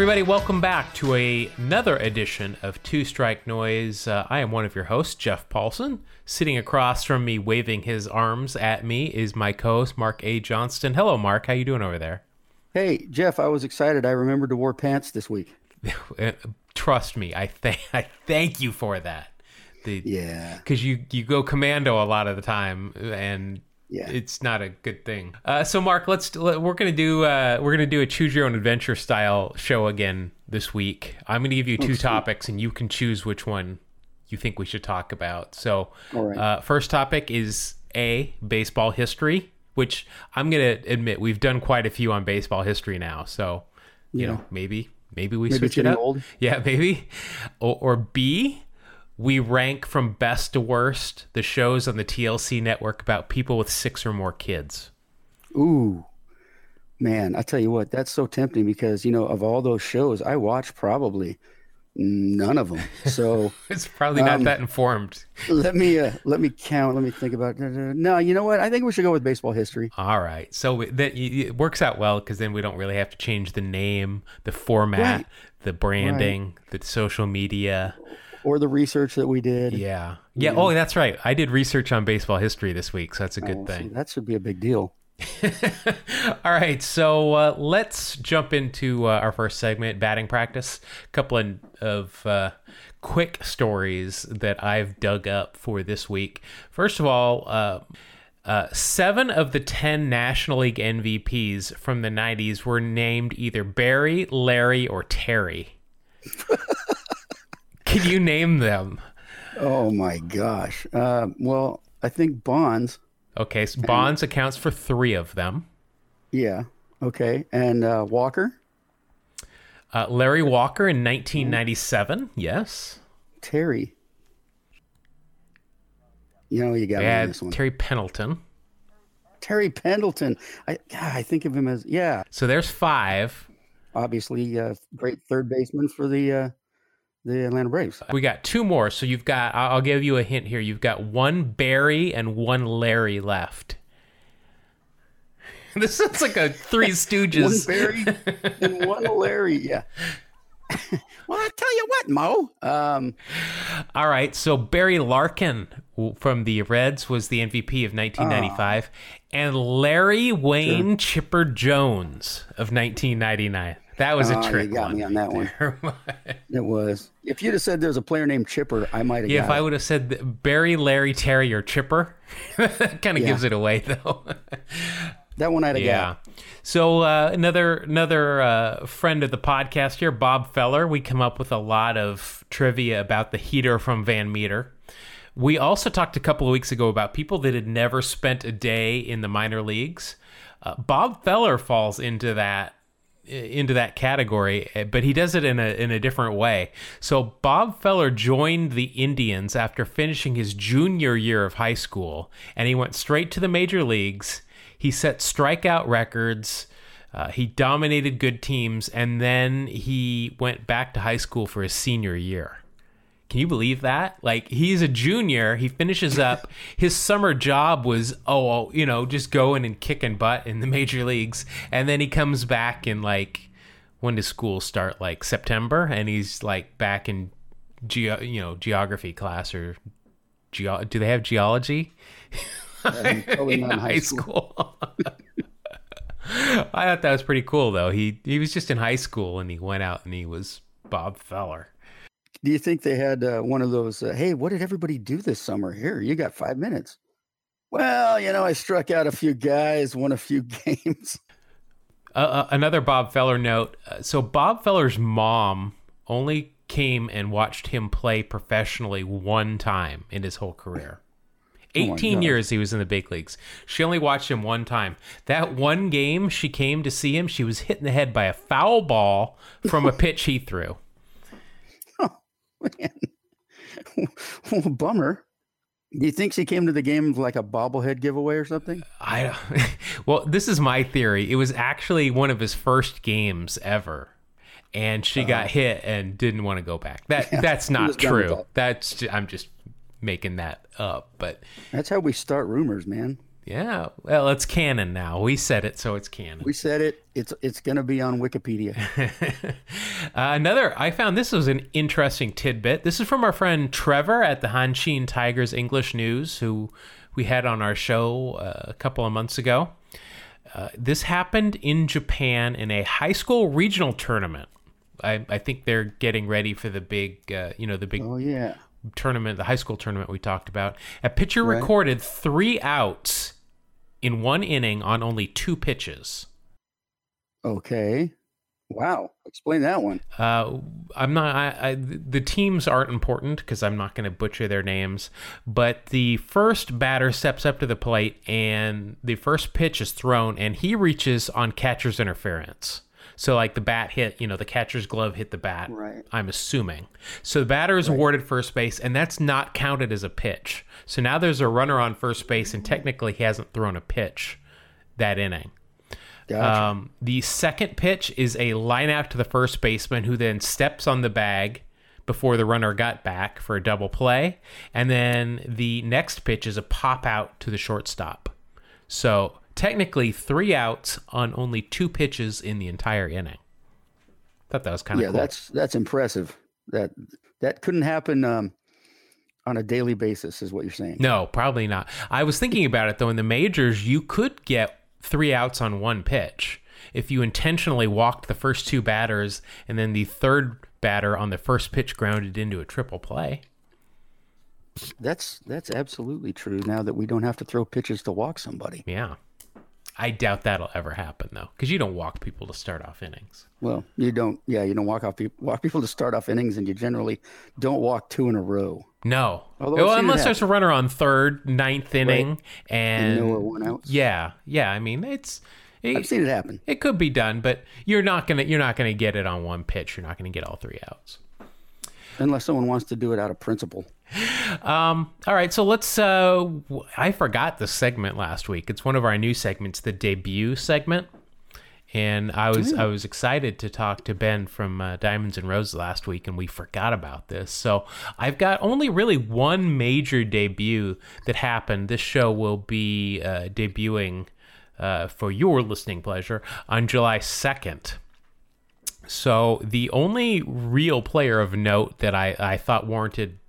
everybody. Welcome back to a, another edition of Two Strike Noise. Uh, I am one of your hosts, Jeff Paulson. Sitting across from me, waving his arms at me, is my co-host Mark A. Johnston. Hello, Mark. How you doing over there? Hey, Jeff. I was excited. I remembered to wear pants this week. Uh, Trust me, I thank I thank you for that. The, Yeah. because you you go commando a lot of the time, and Yeah. it's not a good thing. Uh, so, Mark, let's let, we're gonna do uh, we're gonna do a choose your own adventure style show again this week. I'm gonna give you two topics, and you can choose which one you think we should talk about. So, right. uh, first topic is a baseball history, which I'm gonna admit we've done quite a few on baseball history now. So, you Yeah. know, maybe maybe we Maybe switch it up. old. Yeah, maybe. Or, or B, we rank from best to worst the shows on the TLC network about people with six or more kids. Ooh, man. I tell you what, that's so tempting because you know of all those shows, I watch probably none of them. So It's probably not Um, that informed. let me uh, let me count. Let me think about. No, you know what? I think we should go with baseball history. All right. So that it works out well because then we don't really have to change the name, the format, Right. the branding, the social media. Or the research that we did. Yeah. Yeah. Oh, that's right. I did research on baseball history this week, so that's a good Oh, see, thing. that should be a big deal. All right, so uh, let's jump into uh, our first segment, batting practice. A couple of, of uh, quick stories that I've dug up for this week. First of all, uh, uh, seven of the 10 National League MVPs from the 90s were named either Barry, Larry, or Terry. Can you name them? Oh my gosh. Uh, well, I think Bonds. Okay, so Bonds accounts for three of them. Yeah. Okay. And uh, Walker, Uh, Larry Walker in 1997, yes. Terry. You know, you got on this one. Terry Pendleton. Terry Pendleton. I God, I think of him as yeah, So there's five. obviously uh, great third baseman for the uh, the Atlanta Braves. We got two more. So you've got, I'll give you a hint here. You've got one Barry and one Larry left. This is like a Three Stooges. One. Barry and one Larry. Yeah. well, I tell you what, Mo. Um, All right. So Barry Larkin from the Reds was the MVP of 1995, and Larry Wayne Chipper Jones of 1999. That was a oh, trick you got me on that one. It was. If you'd have said there's a player named Chipper, I might have. Yeah, if got I it. would have said Barry, Larry, Terry, or Chipper, that kind of Yeah. gives it away, though. that one I'd have yeah. So uh, another another uh, friend of the podcast here, Bob Feller. We come up with a lot of trivia about the heater from Van Meter. We also talked a couple of weeks ago about people that had never spent a day in the minor leagues. Uh, Bob Feller falls into that into that category, eh, but he does it in a in a different way. So Bob Feller joined the Indians after finishing his junior year of high school, and he went straight to the major leagues. He set strikeout records. Uh, he dominated good teams, and then he went back to high school for his senior year. Can you believe that? Like he's a junior, he finishes up. His summer job was oh, you know, just going and kicking butt in the major leagues, and then he comes back in like when does school start? Like September, and he's like back in geo, you know, geography class or geo. Do they have geology Um, probably in not in high school? I thought that was pretty cool though. He he was just in high school and he went out and he was Bob Feller. Do you think they had uh, one of those? Uh, hey, what did everybody do this summer? Here, you got five minutes. Well, you know, I struck out a few guys, won a few games. Uh, uh, another Bob Feller note. Uh, so Bob Feller's mom only came and watched him play professionally one time in his whole career. Oh 18 gosh. years he was in the big leagues. She only watched him one time. That one game she came to see him, she was hit in the head by a foul ball from a pitch he threw. well, bummer. Do you think she came to the game like a bobblehead giveaway or something? I well, this is my theory. It was actually one of his first games ever, and she got hit and didn't want to go back. That that's Uh-huh. not was done with true. that. That's I'm just making that up. But That's how we start rumors, man. Yeah, well, it's canon now. We said it, so it's canon. We said it. It's it's going to be on Wikipedia. uh, another, I found this was an interesting tidbit. This is from our friend Trevor at the Hanshin Tigers English News, who we had on our show uh, a couple of months ago. Uh, this happened in Japan in a high school regional tournament. I, I think they're getting ready for the big, uh, you know, the big Oh yeah. Tournament, the high school tournament we talked about. A pitcher Right. recorded three outs in one inning on only two pitches. Okay. Wow. Explain that one. Uh, I'm not. I, I, the teams aren't important because I'm not going to butcher their names. But the first batter steps up to the plate, and the first pitch is thrown, and he reaches on catcher's interference. So, like the bat hit, you know, the catcher's glove hit the bat. Right. I'm assuming. So the batter is awarded first base, and that's not counted as a pitch. So now there's a runner on first base, and technically he hasn't thrown a pitch that inning. Gotcha. Um, the second pitch is a line out to the first baseman who then steps on the bag before the runner got back for a double play. And then the next pitch is a pop out to the shortstop. So technically, three outs on only two pitches in the entire inning. Thought that was kind of yeah, cool. that's that's impressive. That that couldn't happen um, on a daily basis, is what you're saying. No, probably not. I was thinking about it though. In the majors, you could get three outs on one pitch if you intentionally walked the first two batters and then the third batter on the first pitch grounded into a triple play. That's that's absolutely true. Now that we don't have to throw pitches to walk somebody. Yeah. I doubt that'll ever happen though, because you don't walk people to start off innings. Well, you don't. Yeah, you don't walk off people walk people to start off innings, and you generally don't walk two in a row. No, Although well, I've seen it unless there's a runner on third, ninth inning, and, And no one outs. yeah, yeah. I mean, it's it, I've seen it happen. it could be done, but you're not gonna you're not gonna get it on one pitch. You're not gonna get all three outs. Unless someone wants to do it out of principle. Um, all right, so let's. Uh, I forgot the segment last week. It's one of our new segments, the debut segment, and I was I was excited to talk to Ben from uh, Diamonds and Roses last week, and we forgot about this. So I've got only really one major debut that happened. This show will be uh, debuting uh, for your listening pleasure on July second. So the only real player of note that I, I thought warranted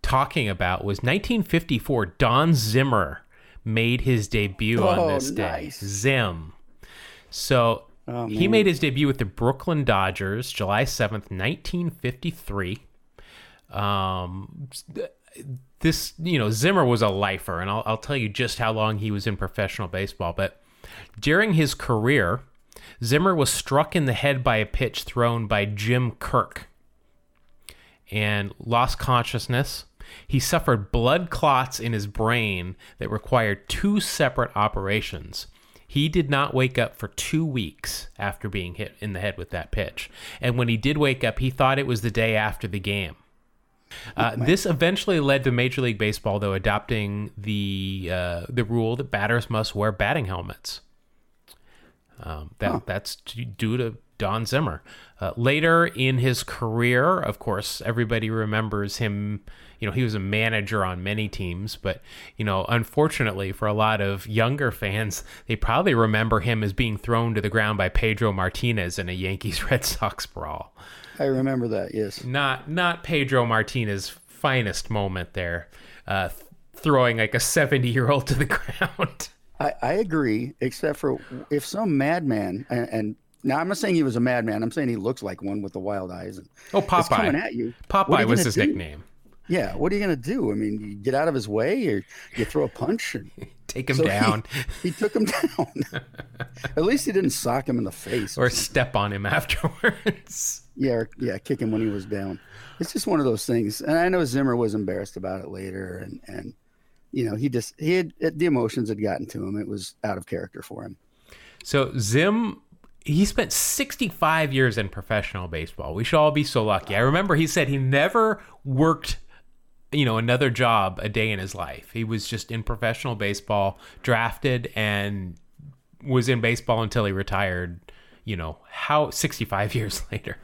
talking about was 1954. Don Zimmer made his debut on Oh, this day. nice. Zim. So Oh, he made his debut with the Brooklyn Dodgers, July 7th, 1953. Um, this, you know, Zimmer was a lifer, and I'll, I'll tell you just how long he was in professional baseball. But during his career, Zimmer was struck in the head by a pitch thrown by Jim Kirk and lost consciousness. He suffered blood clots in his brain that required two separate operations. He did not wake up for two weeks after being hit in the head with that pitch. And when he did wake up, he thought it was the day after the game. Uh, this eventually led to Major League Baseball, though, adopting the uh, the rule that batters must wear batting helmets. Um, that that's d- due to Don Zimmer. Uh, later in his career, of course, everybody remembers him. You know, he was a manager on many teams, but you know, unfortunately for a lot of younger fans, they probably remember him as being thrown to the ground by Pedro Martinez in a Yankees Red Sox brawl. I remember that. Yes. Not not Pedro Martinez's finest moment there, uh, th- throwing like a seventy year old to the ground. I, I agree, except for if some madman, and, and now I'm not saying he was a madman. I'm saying he looks like one with the wild eyes. And Oh, it's coming at you. Popeye you was his do? nickname. Yeah. What are you gonna do? I mean, you get out of his way, or you throw a punch. And Take him So he- down. he took him down. At least he didn't sock him in the face. or step on him afterwards. Yeah, or, yeah, kick him when he was down. It's just one of those things. And I know Zimmer was embarrassed about it later, and and you know he just he had the emotions had gotten to him. It was out of character for him. So Zim, he spent 65 years in professional baseball. We should all be so lucky. I remember he said he never worked, you know, another job a day in his life. He was just in professional baseball, drafted, and was in baseball until he retired. You know how 65 years later.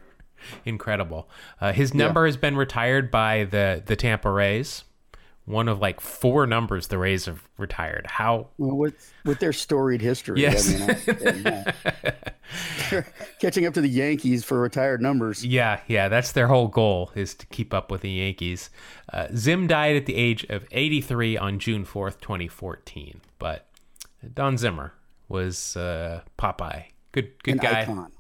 Incredible. Uh, his number has been retired by the the Tampa Rays, one of like four numbers the Rays have retired. How? Well, with with their storied history, yes. I mean, I, yeah. catching up to the Yankees for retired numbers. Yeah, yeah, that's their whole goal is to keep up with the Yankees. Uh, Zim died at the age of 83 on June 4th, 2014. But Don Zimmer was uh, Popeye. Good, good An guy. icon.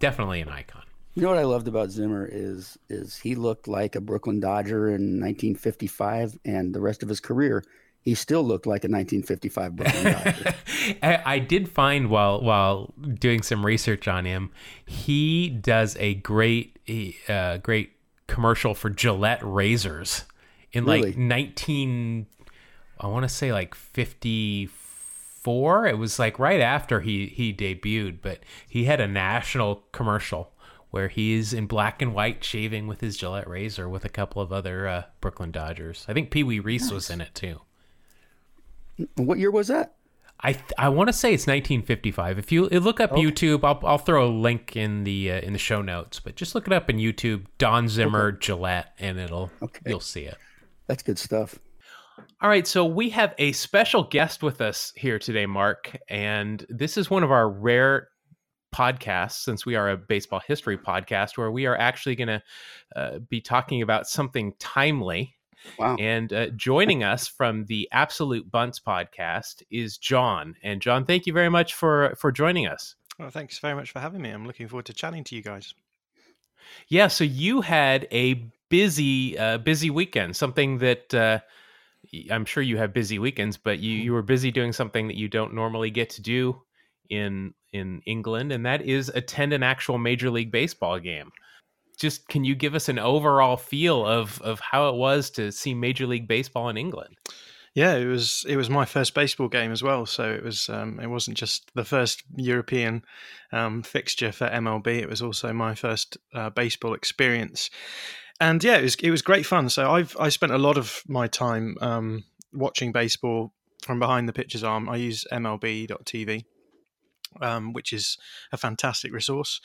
Definitely an icon. You know what I loved about Zimmer is is he looked like a Brooklyn Dodger in 1955, and the rest of his career, he still looked like a 1955 Brooklyn Dodger. I, I did find while while doing some research on him, he does a great uh, great commercial for Gillette razors in like 19 I want to say like 54 it was like right after he he debuted but he had a national commercial where he's in black and white shaving with his Gillette razor with a couple of other uh, Brooklyn Dodgers. I think Pee Wee Reese was in it too. what year was that? I th- I want to say it's 1955. If you look up YouTube, I'll I'll throw a link in the uh, in the show notes. But just look it up in YouTube, Don Zimmer Gillette, and it'll Okay. you'll see it. That's good stuff. All right, so we have a special guest with us here today, Mark, and this is one of our rare podcasts since we are a baseball history podcast where we are actually going to uh, be talking about something timely. Wow. And uh, joining us from the Absolute Bunts podcast is John. And John, thank you very much for for joining us. Well, thanks very much for having me. I'm looking forward to chatting to you guys. Yeah, so you had a busy uh, busy weekend, something that uh, y- I'm sure you have busy weekends, but you you were busy doing something that you don't normally get to do in in England, and that is attend an actual Major League Baseball game. Just can you give us an overall feel of of how it was to see Major League Baseball in England? Yeah, it was it was my first baseball game as well. So it was um, it wasn't just the first European um, fixture for MLB. It was also my first uh, baseball experience, and yeah, it was it was great fun. So I've I spent a lot of my time um, watching baseball from behind the pitcher's arm. I use MLB.tv, um, which is a fantastic resource.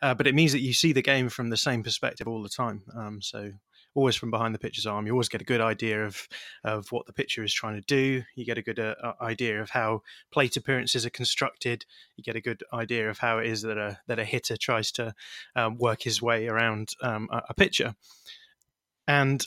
Uh, but it means that you see the game from the same perspective all the time. Um, so always from behind the pitcher's arm, you always get a good idea of of what the pitcher is trying to do. You get a good uh, uh, idea of how plate appearances are constructed. You get a good idea of how it is that a that a hitter tries to um, work his way around um, a, a pitcher. And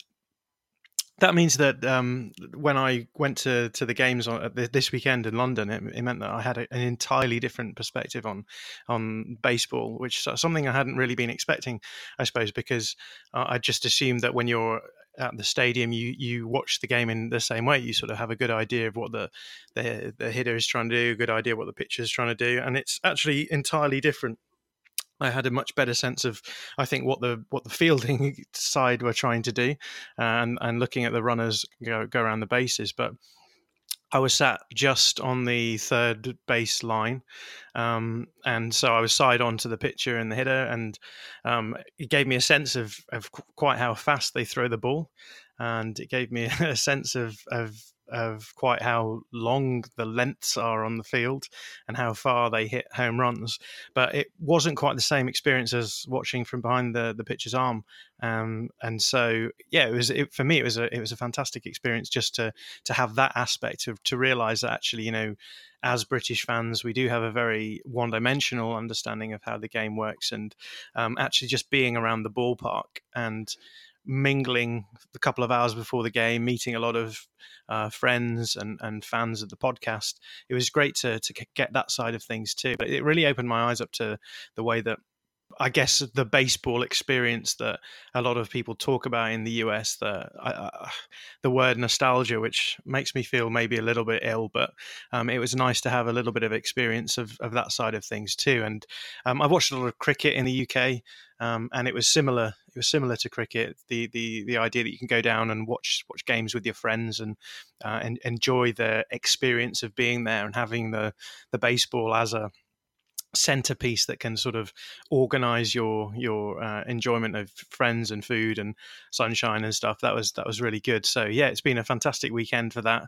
that means that um, when I went to, to the games on, the, this weekend in London, it, it meant that I had a, an entirely different perspective on on baseball, which is something I hadn't really been expecting, I suppose, because uh, I just assumed that when you're at the stadium, you you watch the game in the same way. You sort of have a good idea of what the the, the hitter is trying to do, a good idea what the pitcher is trying to do, and it's actually entirely different. I had a much better sense of, I think, what the what the fielding side were trying to do, and and looking at the runners go go around the bases. But I was sat just on the third base line, um, and so I was side on to the pitcher and the hitter, and um, it gave me a sense of of quite how fast they throw the ball, and it gave me a sense of of of quite how long the lengths are on the field and how far they hit home runs. But it wasn't quite the same experience as watching from behind the the pitcher's arm. Um, and so, yeah, it was it, for me. It was a it was a fantastic experience just to to have that aspect of to realize that actually, you know, as British fans, we do have a very one dimensional understanding of how the game works, and um, actually just being around the ballpark and mingling a couple of hours before the game, meeting a lot of uh, friends and, and fans of the podcast. It was great to, to get that side of things too. But it really opened my eyes up to the way that I guess the baseball experience that a lot of people talk about in the US, the uh, the word nostalgia, which makes me feel maybe a little bit ill, but um, it was nice to have a little bit of experience of, of that side of things too. And um, I've watched a lot of cricket in the UK, um, and it was similar. It was similar to cricket. The the the idea that you can go down and watch watch games with your friends and uh, and enjoy the experience of being there and having the the baseball as a centerpiece that can sort of organize your your uh, enjoyment of friends and food and sunshine and stuff that was that was really good so yeah it's been a fantastic weekend for that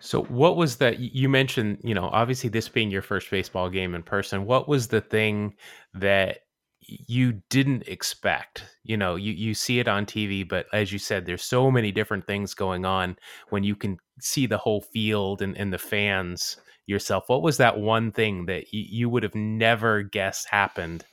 So, what was that? You mentioned, you know, obviously this being your first baseball game in person. What was the thing that you didn't expect. You know, you you see it on TV, but as you said, there's so many different things going on when you can see the whole field and, and the fans yourself. What was that one thing that y- you would have never guessed happened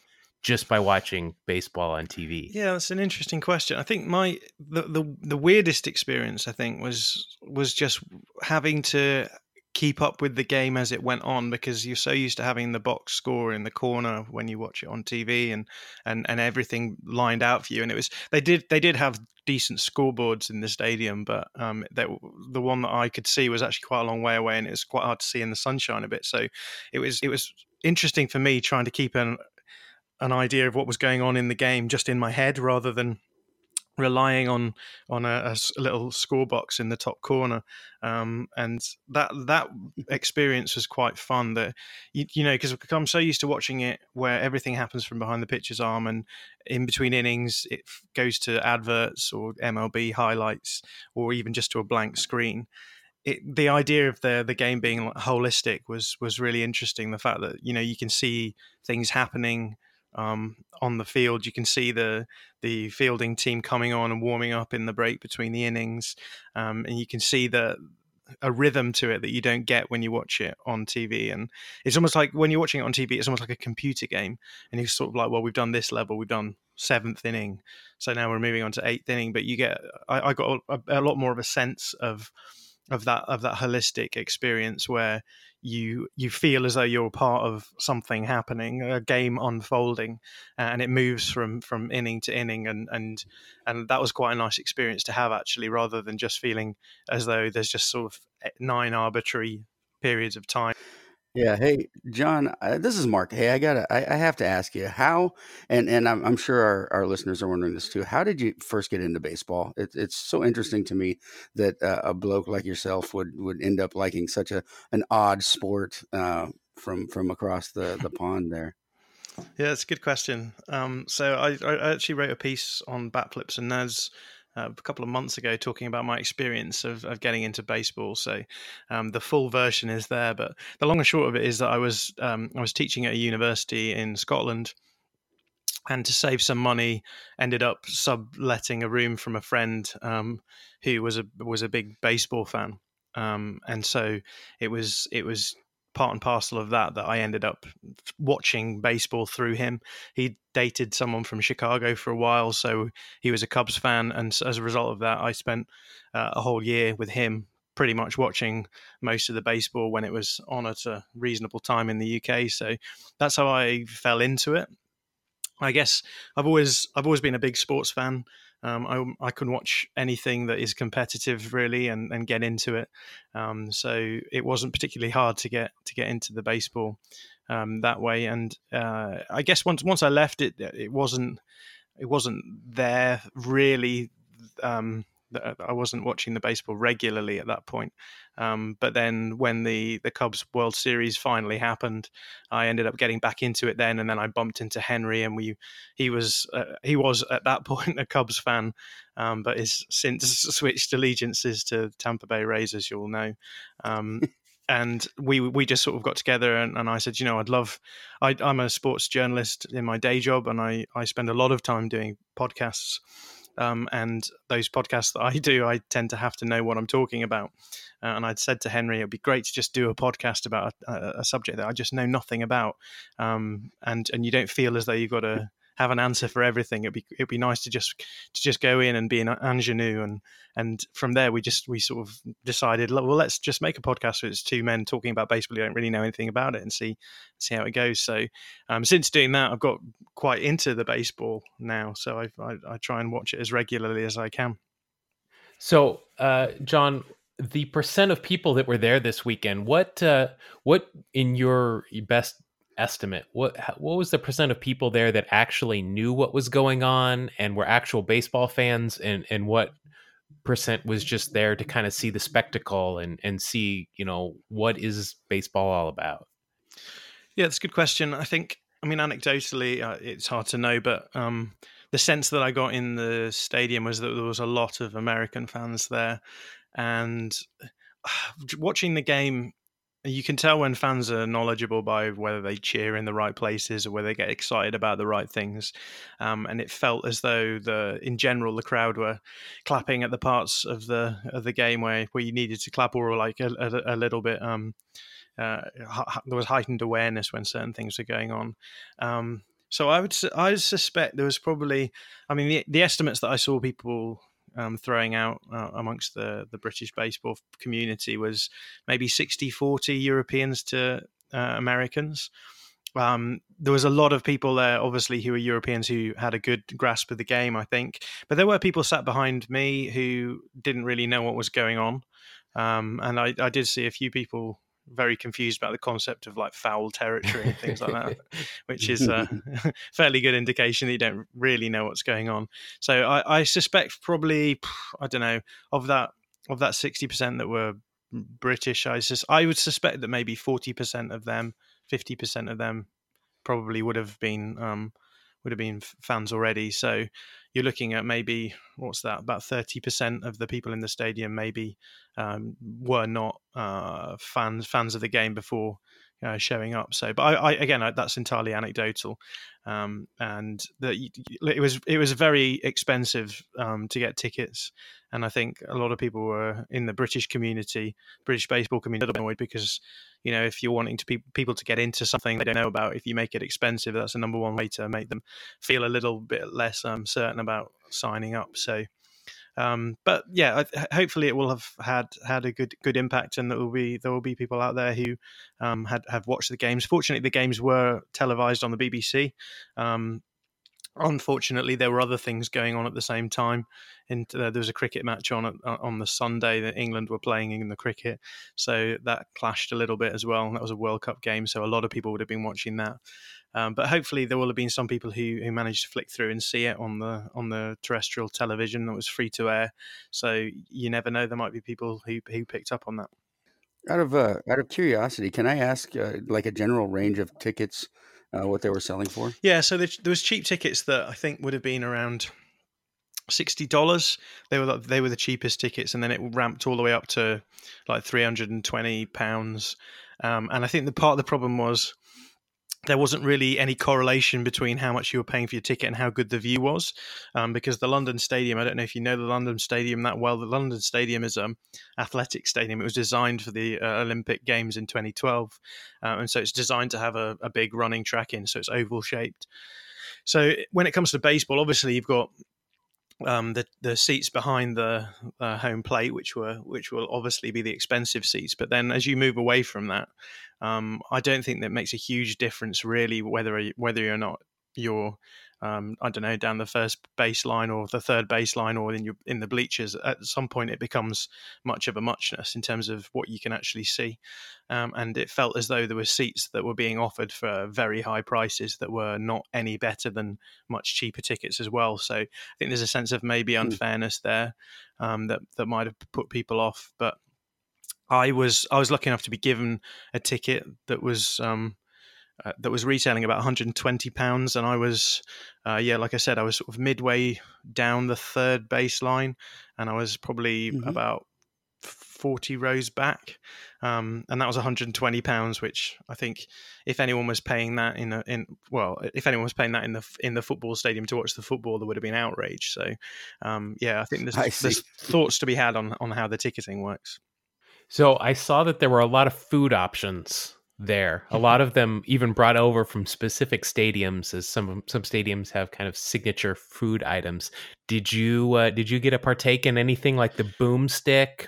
just by watching baseball on TV? Yeah, that's an interesting question. I think my the, the the weirdest experience I think was was just having to keep up with the game as it went on because you're so used to having the box score in the corner when you watch it on TV and and and everything lined out for you and it was they did they did have decent scoreboards in the stadium but um that the one that I could see was actually quite a long way away and it was quite hard to see in the sunshine a bit. So it was it was interesting for me trying to keep an an idea of what was going on in the game just in my head rather than relying on on a, a little score box in the top corner um, and that that experience was quite fun that you, you know because i'm so used to watching it where everything happens from behind the pitcher's arm and in between innings it goes to adverts or mlb highlights or even just to a blank screen. It, the idea of the the game being holistic was was really interesting the fact that you know you can see things happening um, on the field. You can see the the fielding team coming on and warming up in the break between the innings, um, and you can see the a rhythm to it that you don't get when you watch it on TV. And it's almost like when you're watching it on TV, it's almost like a computer game, and you're sort of like, well, we've done this level, we've done seventh inning, so now we're moving on to eighth inning. But you get, I, I got a, a lot more of a sense of of that of that holistic experience where you you feel as though you're part of something happening, a game unfolding, and it moves from from inning to inning, and and and that was quite a nice experience to have actually, rather than just feeling as though there's just sort of eh, nine arbitrary periods of time. Yeah. Hey, John, uh, this is Mark. Hey, I gotta, I, I have to ask you how, and and I'm, I'm sure our, our listeners are wondering this too. How did you first get into baseball? It, it's so interesting to me that uh, a bloke like yourself would would end up liking such a an odd sport uh, from from across the the pond there. Yeah, it's a good question. Um, so I, I actually wrote a piece on bat flips and Nerds uh, a couple of months ago talking about my experience of, of getting into baseball. So um, the full version is there, but the long and short of it is that I was um, I was teaching at a university in Scotland. And to save some money, ended up subletting a room from a friend um, who was a was a big baseball fan, um, and so it was it was part and parcel of that that I ended up watching baseball through him. He dated someone from Chicago for a while, so he was a Cubs fan, and as a result of that, I spent uh, a whole year with him, pretty much watching most of the baseball when it was on at a reasonable time in the UK. So that's how I fell into it. I guess I've always I've always been a big sports fan. Um, I, I, can watch anything that is competitive really and, and get into it. Um, so it wasn't particularly hard to get to get into the baseball um, that way. And uh, I guess once once I left it, it wasn't it wasn't there really. Um, I wasn't watching the baseball regularly at that point. Um, but then when the the Cubs World Series finally happened, I ended up getting back into it then, and then I bumped into Henry, and we he was uh, he was at that point a Cubs fan, um, but has since switched allegiances to Tampa Bay Rays, as you all know. Um, and we we just sort of got together and, and I said, you know, I'd love. I, I'm a sports journalist in my day job, and I I spend a lot of time doing podcasts um, and those podcasts that I do, I tend to have to know what I'm talking about. Uh, and I'd said to Henry, it'd be great to just do a podcast about a, a subject that I just know nothing about, um, and and you don't feel as though you've got to have an answer for everything. It'd be it'd be nice to just to just go in and be an ingenue, and and from there we just we sort of decided, well, let's just make a podcast where it's two men talking about baseball who don't really know anything about it, and see see how it goes. So um, since doing that, I've got quite into the baseball now, so I, I, I try and watch it as regularly as I can. So, uh, John, the percent of people that were there this weekend, what uh, what in your best estimate what what was the percent of people there that actually knew what was going on and were actual baseball fans and and what percent was just there to kind of see the spectacle and and see you know what is baseball all about? Yeah that's a good question. I think i mean anecdotally uh, it's hard to know but um the sense that i got in the stadium was that there was a lot of american fans there and watching the game you can tell when fans are knowledgeable by whether they cheer in the right places or whether they get excited about the right things. Um, and it felt as though the, in general, the crowd were clapping at the parts of the of the game where, where you needed to clap, or like a, a, a little bit. Um, uh, there was heightened awareness when certain things were going on. Um, so I would I suspect there was probably, I mean, the, the estimates that I saw people um, throwing out uh, amongst the, the British baseball community was maybe 60 40 Europeans to uh, Americans. Um, there was a lot of people there, obviously, who were Europeans who had a good grasp of the game, I think. But there were people sat behind me who didn't really know what was going on. Um, and I, I, did see a few people very confused about the concept of like foul territory and things like that, which is a fairly good indication that you don't really know what's going on. So I, I suspect probably I don't know of that of that sixty percent that were British. I sus- I would suspect that maybe forty percent of them, fifty percent of them, probably would have been um, would have been fans already. So you're looking at maybe what's that? About thirty percent of the people in the stadium maybe um, were not uh, fans fans of the game before uh, showing up. So, but I, I again, I, that's entirely anecdotal, um, and the, it was it was very expensive um, to get tickets, and I think a lot of people were in the British community, British baseball community, annoyed because you know if you're wanting to pe- people to get into something they don't know about, if you make it expensive, that's the number one way to make them feel a little bit less um, certain about signing up. So. Um, but yeah, hopefully it will have had had a good good impact, and there will be there will be people out there who um, had have watched the games. Fortunately, the games were televised on the BBC. Um, unfortunately, there were other things going on at the same time. And uh, there was a cricket match on uh, on the Sunday that England were playing in the cricket, so that clashed a little bit as well. That was a World Cup game, so a lot of people would have been watching that. Um, but hopefully, there will have been some people who, who managed to flick through and see it on the on the terrestrial television that was free to air. So you never know; there might be people who who picked up on that. Out of uh, out of curiosity, can I ask uh, like a general range of tickets, uh, what they were selling for? Yeah, so there, was cheap tickets that I think would have been around sixty dollars. They were they were the cheapest tickets, and then it ramped all the way up to like three hundred and twenty pounds. Um, and I think the part of the problem was there wasn't really any correlation between how much you were paying for your ticket and how good the view was, um, because the London Stadium. I don't know if you know the London Stadium that well. The London Stadium is an athletic stadium. It was designed for the uh, Olympic Games in 2012, uh, and so it's designed to have a, a big running track in. So it's oval shaped. So when it comes to baseball, obviously you've got um, the the seats behind the uh, home plate, which were which will obviously be the expensive seats. But then as you move away from that, um, I don't think that makes a huge difference really whether whether or not you're um, I don't know, down the first baseline or the third baseline or in your in the bleachers. At some point, it becomes much of a muchness in terms of what you can actually see. Um, and it felt as though there were seats that were being offered for very high prices that were not any better than much cheaper tickets as well. So I think there's a sense of maybe hmm. unfairness there um, that that might have put people off, but. I was I was lucky enough to be given a ticket that was um, uh, that was retailing about 120 pounds, and I was, uh, yeah, like I said, I was sort of midway down the third baseline, and I was probably mm-hmm. about 40 rows back, um, and that was 120 pounds, which I think if anyone was paying that in a, in well, if anyone was paying that in the in the football stadium to watch the football, there would have been outrage. So, um, yeah, I think there's, there's thoughts to be had on on how the ticketing works. So I saw that there were a lot of food options there. A lot of them even brought over from specific stadiums, as some some stadiums have kind of signature food items. Did you uh, did you get a partake in anything like the boomstick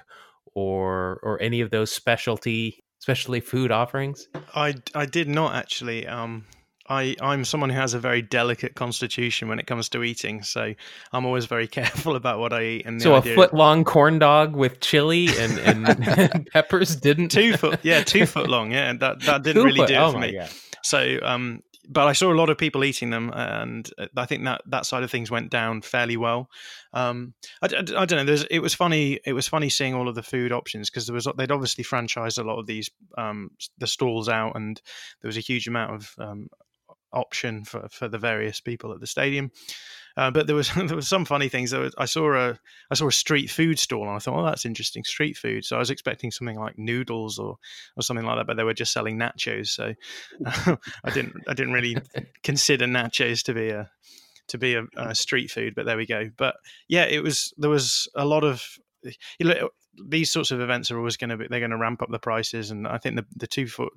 or or any of those specialty specialty food offerings? I I did not actually. Um, I, I'm someone who has a very delicate constitution when it comes to eating, so I'm always very careful about what I eat. And so, a foot long corn dog with chili and, and peppers didn't two foot, yeah, two foot long, yeah, that that didn't two really foot. do it oh for me. God. So, um, but I saw a lot of people eating them, and I think that that side of things went down fairly well. Um, I, I, I, don't know. There's, it was funny. It was funny seeing all of the food options because there was they'd obviously franchised a lot of these um, the stalls out, and there was a huge amount of um, option for for the various people at the stadium. Uh, but there was there was some funny things. Was, I saw a I saw a street food stall, and I thought, oh, that's interesting, street food. So I was expecting something like noodles or or something like that, but they were just selling nachos. So uh, I didn't I didn't really consider nachos to be a to be a, a, street food. But there we go. But yeah, it was there was a lot of you know, these sorts of events are always going to be they're going to ramp up the prices, and I think the the two foot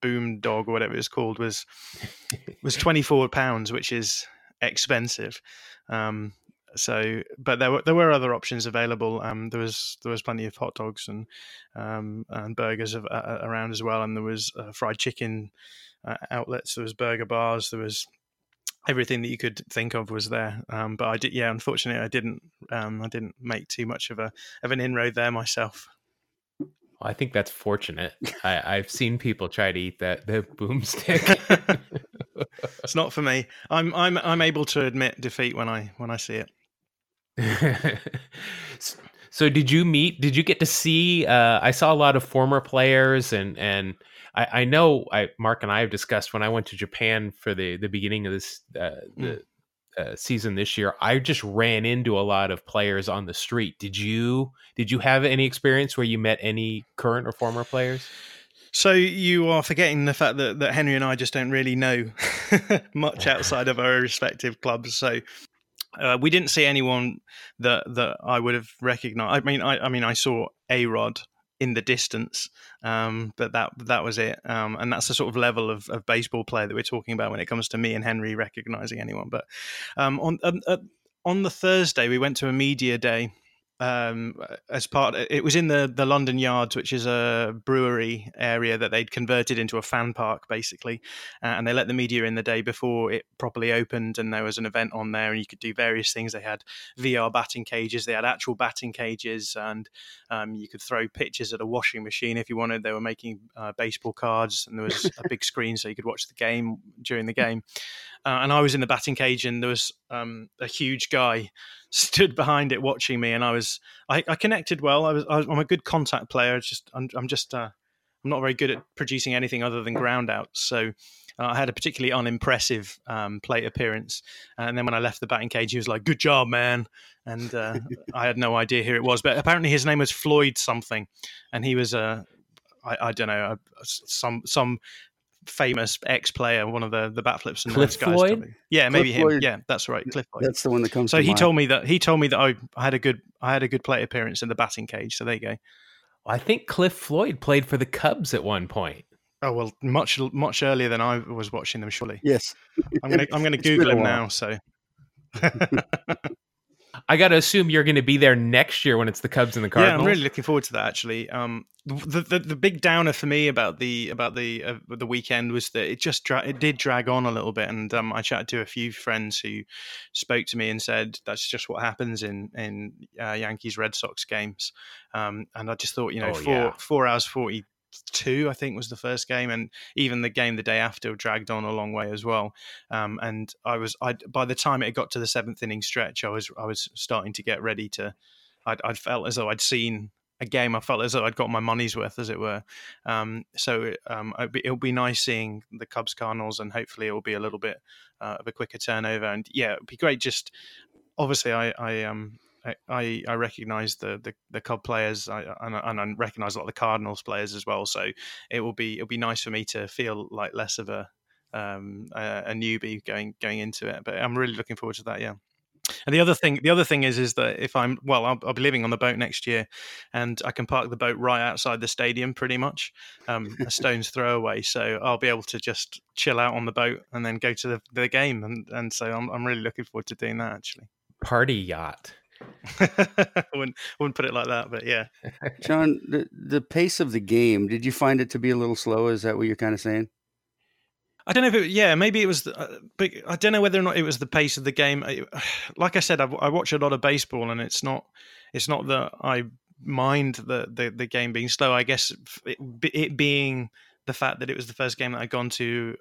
boom dog or whatever it's called was was 24 pounds which is expensive. Um, so, but there were there were other options available. Um, there was there was plenty of hot dogs and um, and burgers of, uh, around as well, and there was uh, fried chicken uh, outlets. There was burger bars. There was everything that you could think of was there. Um, but I did, yeah, unfortunately, I didn't um, I didn't make too much of a of an inroad there myself. I think that's fortunate. I, have seen people try to eat that the boomstick. it's not for me. I'm I'm I'm able to admit defeat when I when I see it. so did you meet? Did you get to see? Uh, I saw a lot of former players, and and I, I know I Mark and I have discussed when I went to Japan for the the beginning of this uh, the mm. Uh, season this year. I just ran into a lot of players on the street. Did you did you have any experience where you met any current or former players? So you are forgetting the fact that, that Henry and I just don't really know much outside of our respective clubs. So uh, we didn't see anyone that that I would have recognised. I mean, I, I mean, I saw A-Rod in the distance, um, but that that was it. Um, and that's the sort of level of, of, baseball player that we're talking about when it comes to me and Henry recognizing anyone. But um, on um, uh, on the Thursday, we went to a media day um, as part. It was in the the London Yards, which is a brewery area that they'd converted into a fan park, basically, uh, and they let the media in the day before it properly opened, and there was an event on there, and you could do various things. They had VR batting cages, they had actual batting cages, and um, you could throw pitches at a washing machine if you wanted. They were making uh, baseball cards, and there was a big screen so you could watch the game during the game. Uh, and I was in the batting cage, and there was um, a huge guy stood behind it watching me, and I was I, I connected well. I was, I am a good contact player. It's just I'm, I'm just uh, I'm not very good at producing anything other than ground outs. So uh, I had a particularly unimpressive um, plate appearance. And then when I left the batting cage, he was like, "Good job, man!" And uh, I had no idea who it was, but apparently his name was Floyd something, and he was a uh, I, I don't know, some some famous ex player, one of the the bat flips and Cliff guys. Floyd? Yeah, maybe Cliff him. Floyd. Yeah, that's right, Cliff Floyd. That's the one that comes. So he mind. told me that he told me that I, I had a good I had a good play appearance in the batting cage. So there you go. I think Cliff Floyd played for the Cubs at one point. Oh well, much much earlier than I was watching them. Surely. Yes. I'm gonna I'm gonna Google him now. So. I got to assume you're going to be there next year when it's the Cubs and the Cardinals. Yeah, I'm really looking forward to that. Actually, um, the, the, the big downer for me about the about the uh, the weekend was that it just dra- it did drag on a little bit, and um, I chatted to a few friends who spoke to me and said that's just what happens in in uh, Yankees Red Sox games, um, and I just thought you know oh, four yeah. four hours forty two, I think was the first game, and even the game the day after dragged on a long way as well. Um, and I was, I by the time it got to the seventh inning stretch, I was, I was starting to get ready to. I'd, I'd felt as though I'd seen a game. I felt as though I'd got my money's worth, as it were. Um, so um, it'll, be, it'll, be, nice seeing the Cubs Cardinals, and hopefully it will be a little bit uh, of a quicker turnover. And yeah, it'd be great. Just obviously, I, I um, I, I recognize the, the, the Cub players I, and, and, I recognize a lot of the Cardinals players as well. So it will be it'll be nice for me to feel like less of a um, a, a, newbie going going into it. But I'm really looking forward to that. Yeah. And the other thing, the other thing is, is that if I'm well, I'll, I'll, be living on the boat next year, and I can park the boat right outside the stadium, pretty much, um, a stone's throw away. So I'll be able to just chill out on the boat and then go to the, the game, and and so I'm I'm really looking forward to doing that actually. Party yacht. I wouldn't, wouldn't put it like that, but yeah. John, the, the pace of the game, did you find it to be a little slow? Is that what you're kind of saying? I don't know if it, yeah, maybe it was, uh, but I don't know whether or not it was the pace of the game. like I said, I, I watch a lot of baseball, and it's not, it's not that I mind the the, the game being slow. I guess it, it being the fact that it was the first game that I'd gone to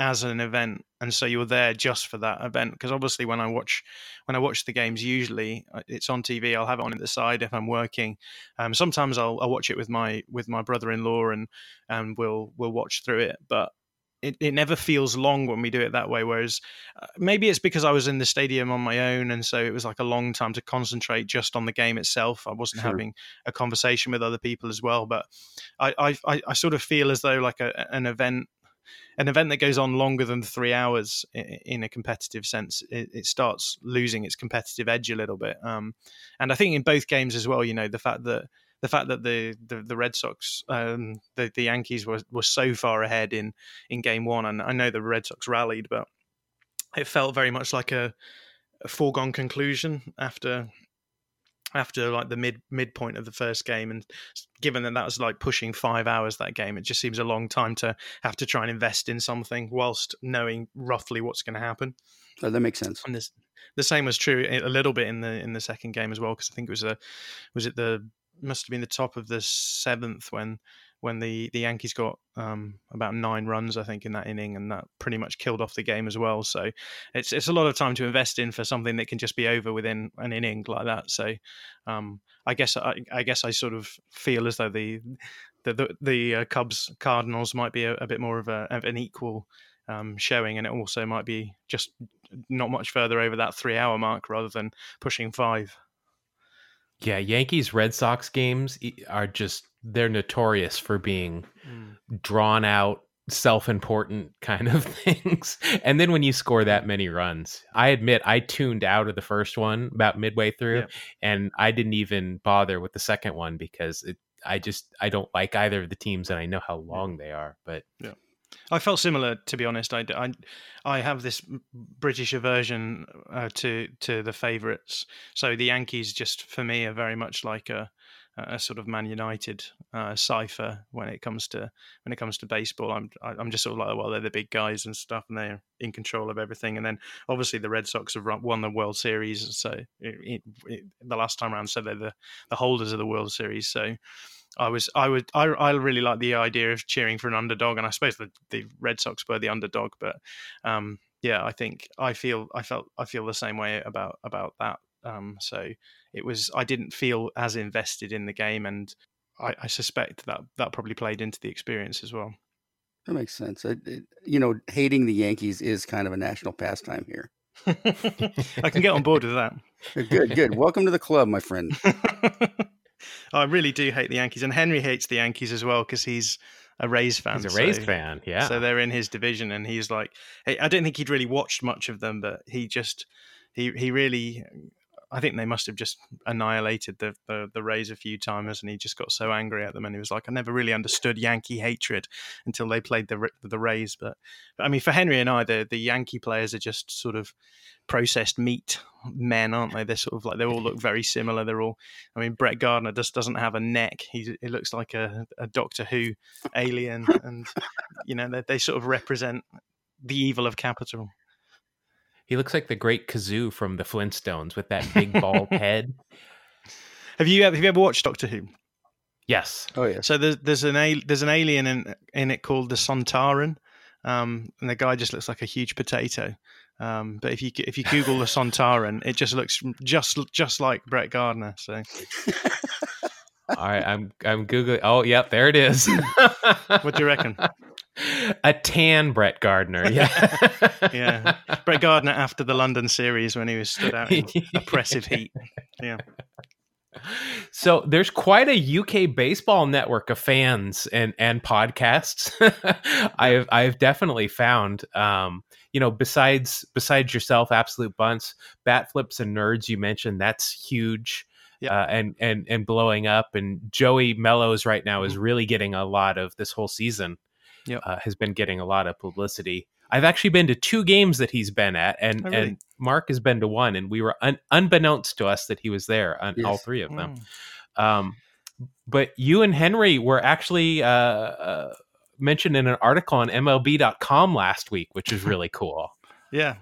as an event and so you're there just for that event because obviously when i watch when i watch the games usually uh, it's on tv i'll have it on at the side if i'm working um, sometimes I'll, I'll watch it with my with my brother-in-law and and we'll we'll watch through it but it, it never feels long when we do it that way. Whereas uh, maybe it's because I was in the stadium on my own, and so it was like a long time to concentrate just on the game itself. I wasn't sure. having a conversation with other people as well. But I I, I sort of feel as though like a, an event. An event that goes on longer than three hours in a competitive sense, it, starts losing its competitive edge a little bit. Um, and I think in both games as well, you know, the fact that the fact that the the, the Red Sox, um, the the Yankees were were so far ahead in in Game One, and I know the Red Sox rallied, but it felt very much like a, a foregone conclusion after after like the mid midpoint of the first game and given that that was like pushing five hours that game it just seems a long time to have to try and invest in something whilst knowing roughly what's going to happen. Oh, that makes sense. And this the same was true a little bit in the in the second game as well because i think it was a was it the must have been the top of the seventh when when the the Yankees got um, about nine runs, I think, in that inning, and that pretty much killed off the game as well. So it's it's a lot of time to invest in for something that can just be over within an inning like that. So um, I guess I, I, guess I sort of feel as though the the the, the uh, Cubs Cardinals might be a, a, bit more of, a, of an equal um, showing, and it also might be just not much further over that three hour mark rather than pushing five. Yeah, Yankees Red Sox games are just they're notorious for being mm. drawn out, self-important kind of things. And then when you score that many runs, I admit I tuned out of the first one about midway through yeah. and I didn't even bother with the second one because it I just I don't like either of the teams and I know how long they are, but Yeah. I felt similar, to be honest. I, I, I have this British aversion uh, to to the favourites. So the Yankees, just for me, are very much like a, a sort of Man United uh, cipher when it comes to when it comes to baseball. I'm I'm just sort of like, well, they're the big guys and stuff, and they're in control of everything. And then obviously the Red Sox have won the World Series, so it, it, it, the last time around, so they're the the holders of the World Series. So I was I would I, I really like the idea of cheering for an underdog, and I suppose the, the Red Sox were the underdog, but um, yeah, I think I feel I felt I feel the same way about about that. Um, so it was I didn't feel as invested in the game, and I, I suspect that that probably played into the experience as well. That makes sense. It, it, you know, hating the Yankees is kind of a national pastime here. I can get on board with that. good, good. Welcome to the club, my friend. I really do hate the Yankees, and Henry hates the Yankees as well because he's a Rays fan. He's a Rays so, fan, yeah. So they're in his division, and he's like, hey, I don't think he'd really watched much of them, but he just he he really I think they must have just annihilated the, the, the Rays a few times, and he just got so angry at them, and he was like, "I never really understood Yankee hatred until they played the the Rays." But, but I mean, for Henry and I, the the Yankee players are just sort of processed meat men, aren't they? They're sort of like they all look very similar. They're all. I mean, Brett Gardner just doesn't have a neck. He it looks like a, a Doctor Who alien, and you know they, they sort of represent the evil of capital. He looks like the great Gazoo from the Flintstones with that big bald head. Have you ever, have you ever watched Doctor Who? Yes. Oh yeah. So there's there's an there's an alien in in it called the Sontaran, um, and the guy just looks like a huge potato. Um, but if you if you Google the Sontaran, it just looks just just like Brett Gardner. So. All right, I'm I'm googling. Oh, yep, there it is. what do you reckon? a tan Brett Gardner. Yeah. yeah. Brett Gardner after the London series when he was stood out in oppressive heat. Yeah. So there's quite a UK baseball network of fans and and podcasts. I've I've definitely found um, you know besides besides yourself absolute bunts bat flips and nerds you mentioned that's huge yeah. Uh, and and and blowing up and Joey Mellows right now is mm-hmm. really getting a lot of this whole season yep. uh, has been getting a lot of publicity. I've actually been to two games that he's been at, and oh, really? and Mark has been to one, and we were un- unbeknownst to us that he was there on yes. all three of them. Mm. Um, but you and Henry were actually uh, uh, mentioned in an article on MLB.com last week, which is really cool. yeah,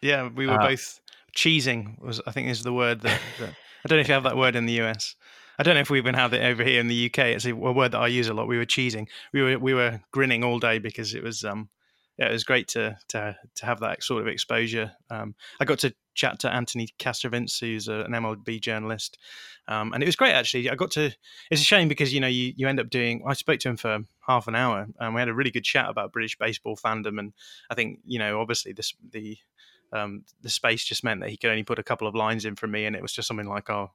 yeah, we were uh, both cheesing. Was I think is the word that, that I don't know if you have that word in the US. I don't know if we even have it over here in the UK. It's a word that I use a lot. We were cheesing. We were we were grinning all day because it was um yeah it was great to to to have that sort of exposure. Um, I got to chat to Anthony Castrovince, who's a, an MLB journalist, um, and it was great actually. I got to. It's a shame because you know you, you end up doing. I spoke to him for half an hour, and we had a really good chat about British baseball fandom, and I think you know obviously this the um, the space just meant that he could only put a couple of lines in for me, and it was just something like, "Oh,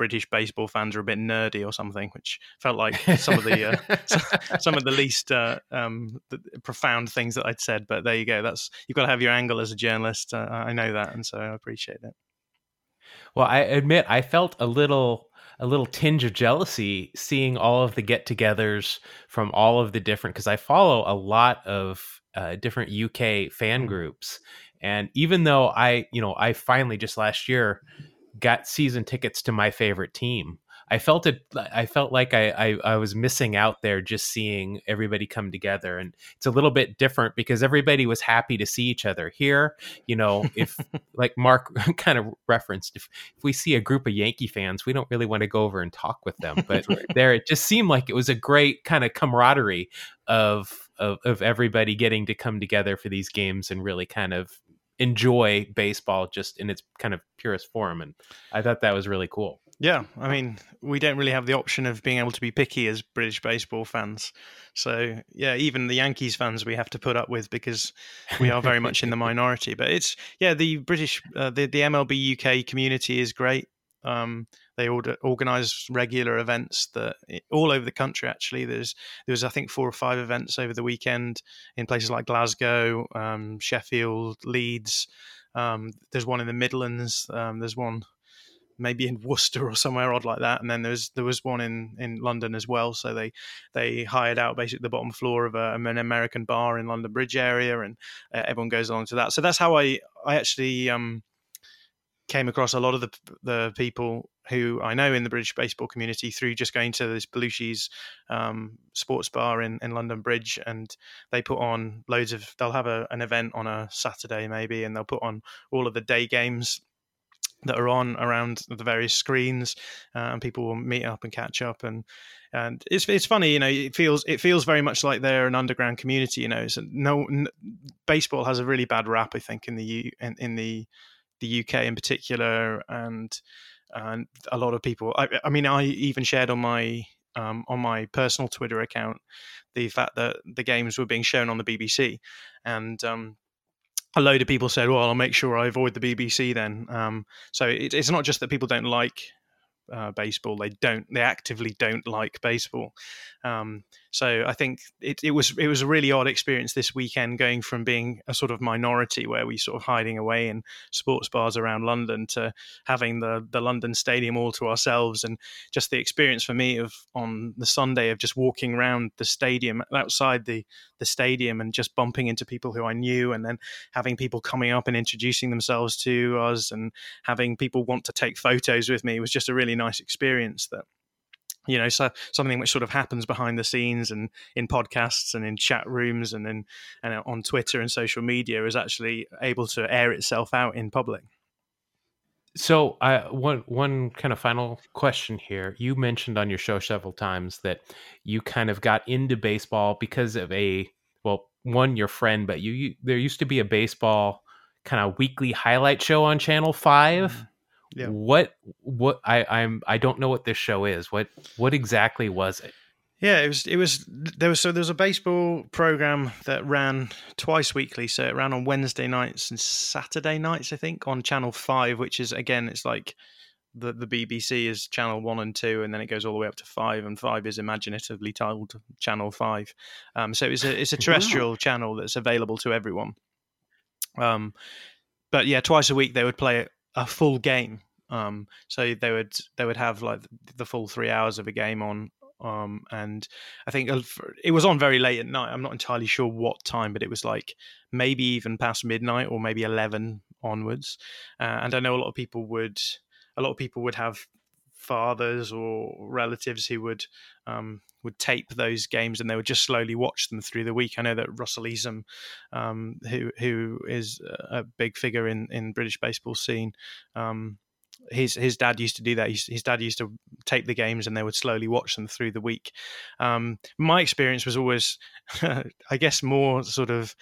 British baseball fans are a bit nerdy or something, which felt like some of the uh, some of the least uh, um, the profound things that I'd said. But there you go. That's you've got to have your angle as a journalist. Uh, I know that, and so I appreciate it. Well, I admit I felt a little a little tinge of jealousy seeing all of the get-togethers from all of the different because I follow a lot of uh, different UK fan mm-hmm. groups, and even though I, you know, I finally just last year got season tickets to my favorite team. I felt it. I felt like I, I, I was missing out there, just seeing everybody come together, and it's a little bit different because everybody was happy to see each other here. You know, if like Mark kind of referenced, if if we see a group of Yankee fans, we don't really want to go over and talk with them. But there, it just seemed like it was a great kind of camaraderie of of, of everybody getting to come together for these games and really kind of enjoy baseball just in its kind of purest form and i thought that was really cool. Yeah i mean we don't really have the option of being able to be picky as british baseball fans. So yeah even the yankees fans we have to put up with because we are very much in the minority. But it's yeah the british uh, the, the mlb uk community is great. Um, they organize regular events that all over the country. Actually, there's there was I think four or five events over the weekend in places like Glasgow, um, Sheffield, Leeds. Um, there's one in the Midlands. Um, there's one maybe in Worcester or somewhere odd like that. And then there's there was one in, in London as well. So they they hired out basically the bottom floor of a, an American bar in London Bridge area, and uh, everyone goes along to that. So that's how I I actually um, came across a lot of the the people who I know in the British baseball community through just going to this Belushi's um, sports bar in, in London Bridge, and they put on loads of. They'll have a, an event on a Saturday maybe, and they'll put on all of the day games that are on around the various screens, uh, and people will meet up and catch up and and it's it's funny, you know. It feels it feels very much like they're an underground community, you know. So no, n- baseball has a really bad rap, I think, in the U in, in the the UK in particular, and and a lot of people. I, I mean, I even shared on my um, on my personal Twitter account the fact that the games were being shown on the BBC, and um, a load of people said, "Well, I'll make sure I avoid the BBC then." Um, so it, it's not just that people don't like uh, baseball. They don't. They actively don't like baseball. Um, so I think it, it was it was a really odd experience this weekend, going from being a sort of minority where we sort of hiding away in sports bars around London to having the the London Stadium all to ourselves, and just the experience for me of on the Sunday of just walking around the stadium outside the the stadium and just bumping into people who I knew, and then having people coming up and introducing themselves to us, and having people want to take photos with me was just a really nice experience that you know so something which sort of happens behind the scenes and in podcasts and in chat rooms and in and on twitter and social media is actually able to air itself out in public. So uh, one one kind of final question here. You mentioned on your show several times that you kind of got into baseball because of a well one your friend but you, you there used to be a baseball kind of weekly highlight show on channel 5 mm-hmm yeah. What what I I'm I don't know what this show is. What what exactly was it? Yeah, it was it was there was so there was a baseball program that ran twice weekly. So it ran on Wednesday nights and Saturday nights, I think, on Channel Five, which is again it's like the the BBC is Channel One and Two, and then it goes all the way up to five, and five is imaginatively titled Channel Five. Um, so it's a it's a terrestrial wow. channel that's available to everyone. Um, but yeah, twice a week they would play it a full game. Um, so they would they would have like the full three hours of a game on. Um, and I think it was on very late at night. I'm not entirely sure what time, but it was like maybe even past midnight or maybe eleven onwards. Uh, and I know a lot of people would a lot of people would have fathers or relatives who would um, would tape those games and they would just slowly watch them through the week. I know that Russell Easom, um, who who is a big figure in in British baseball scene. Um, his his dad used to do that. His, his, dad used to tape the games, and they would slowly watch them through the week. Um, my experience was always, I guess, more sort of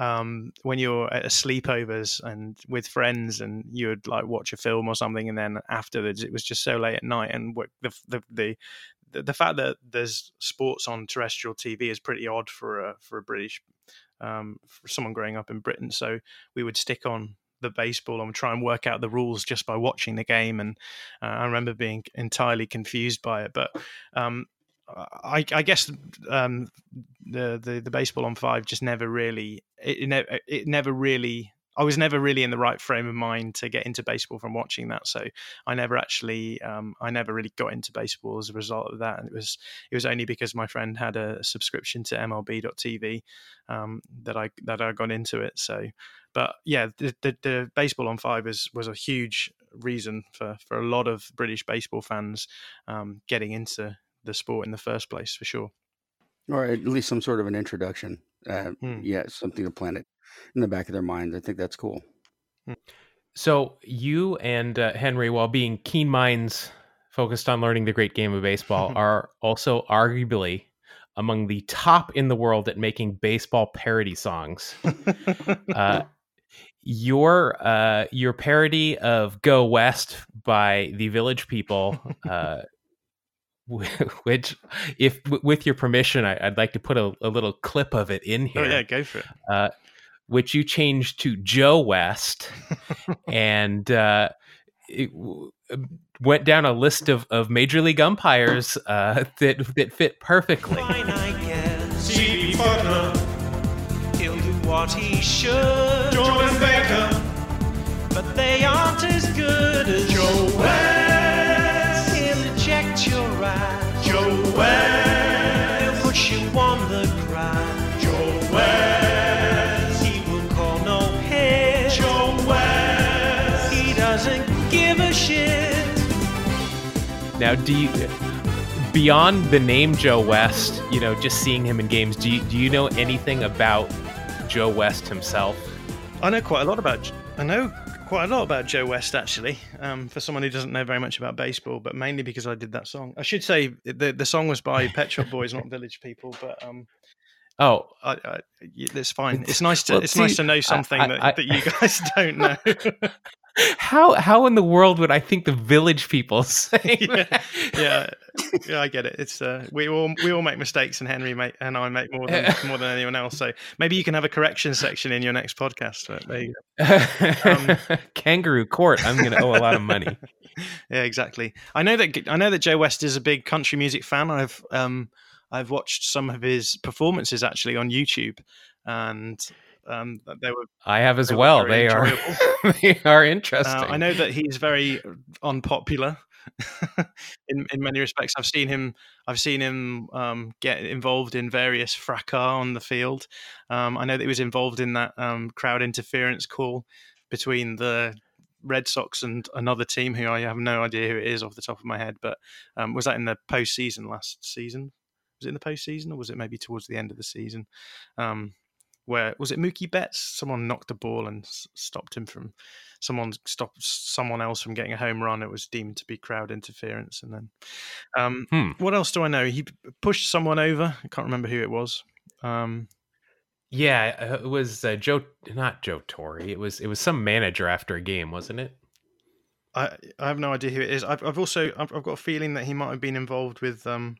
um, when you're at sleepovers and with friends and you would like watch a film or something and then afterwards it was just so late at night and the the the, the fact that there's sports on terrestrial TV is pretty odd for a for a British um, for someone growing up in Britain. So we would stick on the baseball and try and work out the rules just by watching the game. And uh, I remember being entirely confused by it. But um, I, I, guess um, the, the, the baseball on five just never really it, it, it never really I was never really in the right frame of mind to get into baseball from watching that. So I never actually, um, I never really got into baseball as a result of that. And it was, it was only because my friend had a subscription to MLB.TV um, that I that I got into it. So, but yeah, the, the, the baseball on five was was a huge reason for for a lot of British baseball fans um, getting into the sport in the first place, for sure. Or at least some sort of an introduction. Uh, hmm. Yeah, something to plant it in the back of their mind I think that's cool. Hmm. So you and uh, Henry, while being keen minds focused on learning the great game of baseball, are also arguably among the top in the world at making baseball parody songs. uh, your uh, your parody of "Go West" by the Village People, uh, which, if with your permission, I, would like to put a, a, little clip of it in here. Oh yeah, go for it. Uh, which you changed to Joe West, and uh, it um, went down a list of, of major league umpires uh, that that fit perfectly. Fine, I he'll do what he should. Jordan Baker, but they aren't as good as Joe West. West. He'll put you on the ground. Joe West. Now, do you beyond the name Joe West, you know, just seeing him in games, do you, do you know anything about Joe West himself? I know quite a lot about. I know quite a lot about Joe West actually. Um, for someone who doesn't know very much about baseball, but mainly because I did that song. I should say the the song was by Pet Shop Boys, not Village People, but um, Oh, I, I, it's fine. It's nice to well, it's see, nice to know something I, that, that you guys don't know. how how in the world would I think the village people say? yeah, yeah, yeah, I get it. It's uh, we all we all make mistakes, and Henry make, and I make more than more than anyone else. So maybe you can have a correction section in your next podcast. There you go. Um, Kangaroo court. I'm going to owe a lot of money. yeah, exactly. I know that I know that Joe West is a big country music fan. I've um I've watched some of his performances actually on YouTube, and um, they were. I have as well. They are. they are interesting. Uh, I know that he's very unpopular in in many respects. I've seen him. I've seen him um, get involved in various fracas on the field. Um, I know that he was involved in that um, crowd interference call between the Red Sox and another team who I have no idea who it is off the top of my head. But um, was that in the postseason last season? Was it in the postseason or was it maybe towards the end of the season? Um, where was it Mookie Betts? Someone knocked a ball and stopped him from someone stopped someone else from getting a home run. It was deemed to be crowd interference. And then, um, hmm. what else do I know? He pushed someone over. I can't remember who it was. Um, yeah, uh, it was uh, Joe, not Joe Torre. It was it was some manager after a game, wasn't it? I I have no idea who it is. I've I've also I've, I've got a feeling that he might have been involved with um,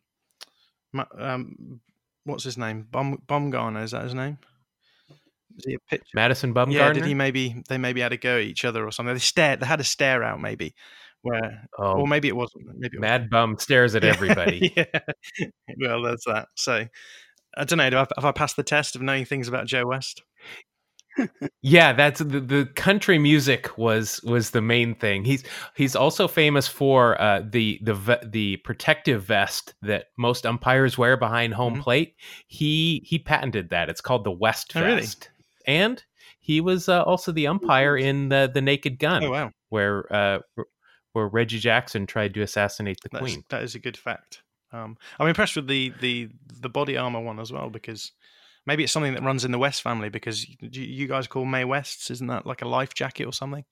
um what's his name? Bum Bumgarner is that his name? Was he a pitcher? Madison Bumgarner. Yeah, did he maybe they maybe had a go at each other or something? They stared. They had a stare out maybe, where oh, or maybe it wasn't. Maybe it Mad Bum stares at everybody. yeah. Well, that's that. So I don't know. Do I, have I passed the test of knowing things about Joe West? yeah, that's the, the country music was was the main thing. He's he's also famous for uh, the the the protective vest that most umpires wear behind home mm-hmm. plate. He he patented that. It's called the West oh, Vest. And he was uh, also the umpire in the the Naked Gun. Oh wow! Where uh, where Reggie Jackson tried to assassinate the That's, Queen. That is a good fact. Um, I'm impressed with the the the body armor one as well because maybe it's something that runs in the West family because you guys call May Wests, isn't that like a life jacket or something?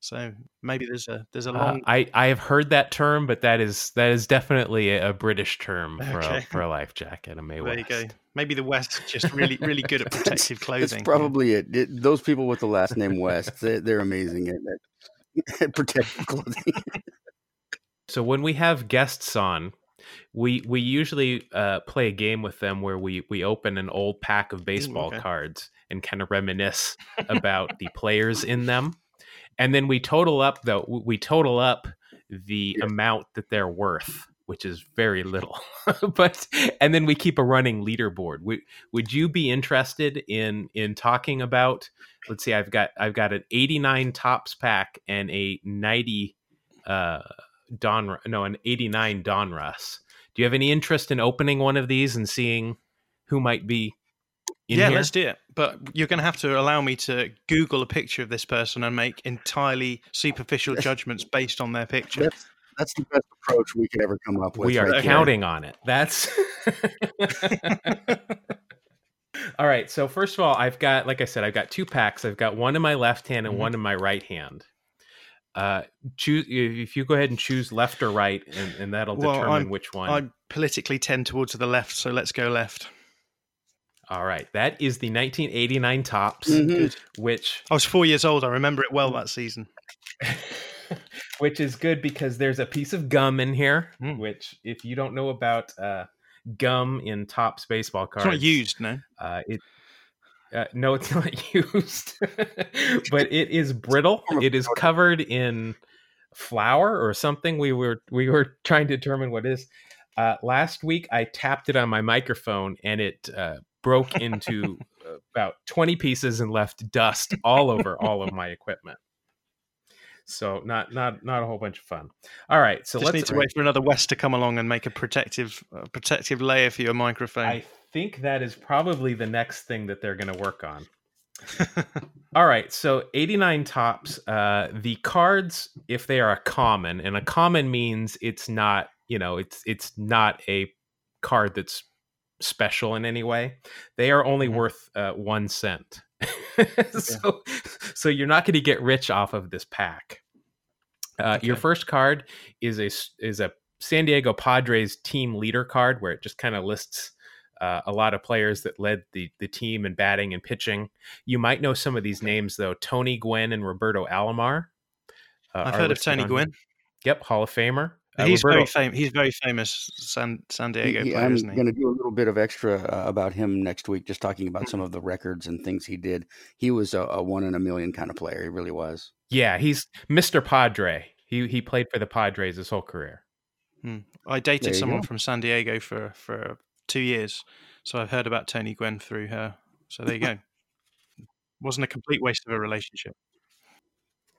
So maybe there's a there's a Uh, long. I I have heard that term, but that is that is definitely a, British term for Okay. a, for a life jacket. A May there West. you go. Maybe the West is just really really good at protective clothing. That's probably it. It- Those people with the last name West, they, they're amazing at, at, at protective clothing. So when we have guests on, we we usually uh, play a game with them where we we open an old pack of baseball okay. cards and kind of reminisce about the players in them, and then we total up though we total up the amount that they're worth, which is very little. but and then we keep a running leaderboard. Would would you be interested in in talking about? Let's see, I've got I've got an 89 Topps pack and a 90 uh Don no an 89 Donruss. Do you have any interest in opening one of these and seeing who might be yeah, here? let's do it. But you're going to have to allow me to Google a picture of this person and make entirely superficial judgments based on their picture. That's that's the best approach we could ever come up with. we are right there. counting on it. That's All right. So first of all, I've got like I said, I've got two packs. I've got one in my left hand and Mhm. one in my right hand. Uh choose if you go ahead and choose left or right and, and that'll Well, determine I'm- which one. I politically tend towards the left, so let's go left. All right. That is the 1989 Topps, Mhm. which I was four years old. I remember it well that season. which is good because there's a piece of gum in here. Mm. Which, if you don't know about uh, gum in Topps baseball cards, It's not used, no. Uh, it uh, no, it's not used, but it is brittle. It is covered in flour or something. We were we were trying to determine what it is. Uh, last week, I tapped it on my microphone and it uh, broke into about twenty pieces and left dust all over all of my equipment. So not not not a whole bunch of fun. All right, so Just let's need to wait for another West to come along and make a protective uh, protective layer for your microphone. I think that is probably the next thing that they're going to work on. All right, so 89 Topps. Uh, the cards, if they are a common, and a common means it's not, you know, it's it's not a card that's special in any way. They are only Mhm. worth uh, one cent. so, so you're not going to get rich off of this pack. Uh, Your first card is a is a San Diego Padres team leader card, where it just kind of lists uh, a lot of players that led the the team in batting and pitching. You might know some of these names though: Tony Gwynn and Roberto Alomar. Uh, I've heard of Tony on. Gwynn. Yep, Hall of Famer. Uh, he's Roberto- very famous. He's very famous San San Diego he- player, I'm isn't he? going to do a little bit of extra uh, about him next week, just talking about some of the records and things he did. He was a, a one in a million kind of player. He really was. Yeah, he's Mr. Padre. He he played for the Padres his whole career. Hmm. I dated someone go. from San Diego for for two years, so I've heard about Tony Gwynn through her. So there you go. Wasn't a complete waste of a relationship.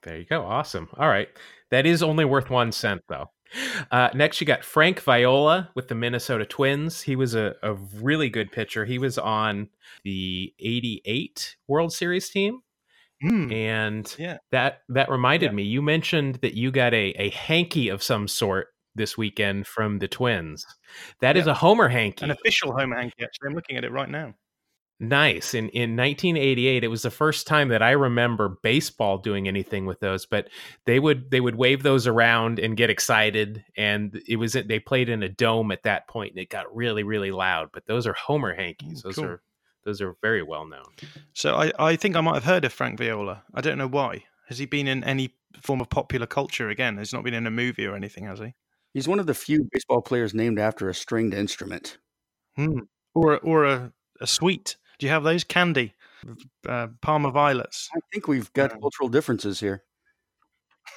There you go. Awesome. All right. That is only worth one cent, though. Uh, next, you got Frank Viola with the Minnesota Twins. He was a, a really good pitcher. He was on the 88 World Series team. Hmm. And Yeah. that that reminded Yeah. me, you mentioned that you got a, a hanky of some sort this weekend from the Twins. That is Yeah. a Homer hanky. An official homer hanky. Actually, I'm looking at it right now. Nice. In in 1988, it was the first time that I remember baseball doing anything with those. But they would they would wave those around and get excited, and it was they played in a dome at that point, and it got really really loud. But those are Homer hankies. Oh, Those cool. are those are very well known. So I, I think I might have heard of Frank Viola. I don't know why. Has he been in any form of popular culture again? He's not been in a movie or anything, has he? He's one of the few baseball players named after a stringed instrument. Hmm. Or or a, a sweet. Do you have those candy? Uh, Parma violets. I think we've got Yeah. cultural differences here.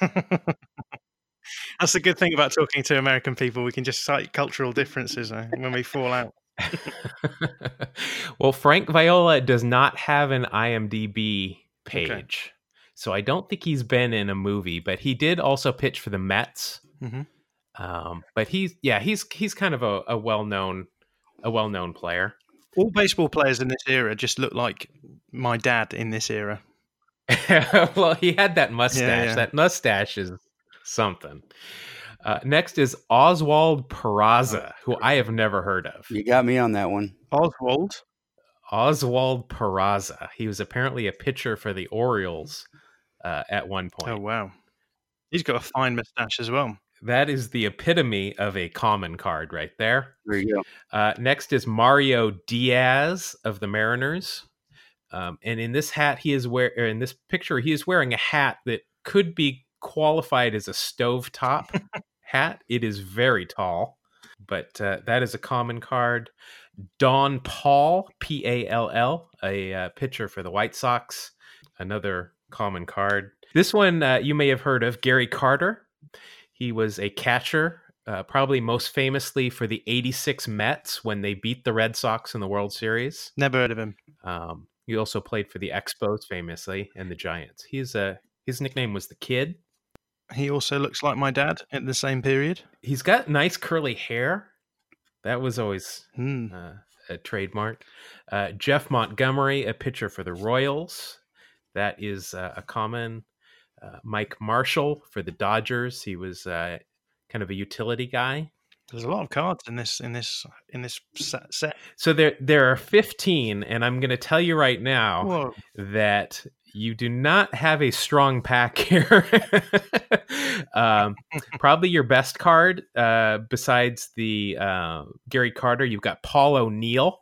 That's the good thing about talking to American people. We can just cite cultural differences uh, when we fall out. well, Frank Viola does not have an IMDb Okay. page. So I don't think he's been in a movie, but he did also pitch for the Mets. Mhm. Um, but he's yeah, he's he's kind of a, a well known a well known player. All baseball players in this era just look like my dad in this era. well, he had that mustache. yeah. That mustache is something. Uh, next is Oswald Peraza, who I have never heard of. You got me on that one. Oswald. Oswald Peraza. He was apparently a pitcher for the Orioles uh, at one point. Oh wow, he's got a fine mustache as well. That is the epitome of a common card right there. There you go. Uh, next is Mario Diaz of the Mariners. Um, and in this hat, he is wear in this picture, he is wearing a hat that could be qualified as a stovetop hat. It is very tall, but uh, that is a common card. Donn Pall, P A L L, a uh, pitcher for the White Sox, another common card. This one uh, you may have heard of, Gary Carter. He was a catcher, uh, probably most famously for the 86 Mets when they beat the Red Sox in the World Series. Never heard of him. Um, he also played for the Expos famously and the Giants. He's a his nickname was the Kid. He also looks like my dad at the same period. He's got nice curly hair. That was always Hmm. uh, a trademark. Uh, Jeff Montgomery, a pitcher for the Royals. That is uh, a common. Uh, Mike Marshall for the Dodgers. He was uh, kind of a utility guy. There's a lot of cards in this in this in this set. So there there are 15, and I'm going to tell you right now Whoa. that you do not have a strong pack here. um, probably your best card, uh, besides the uh, Gary Carter, you've got Paul O'Neill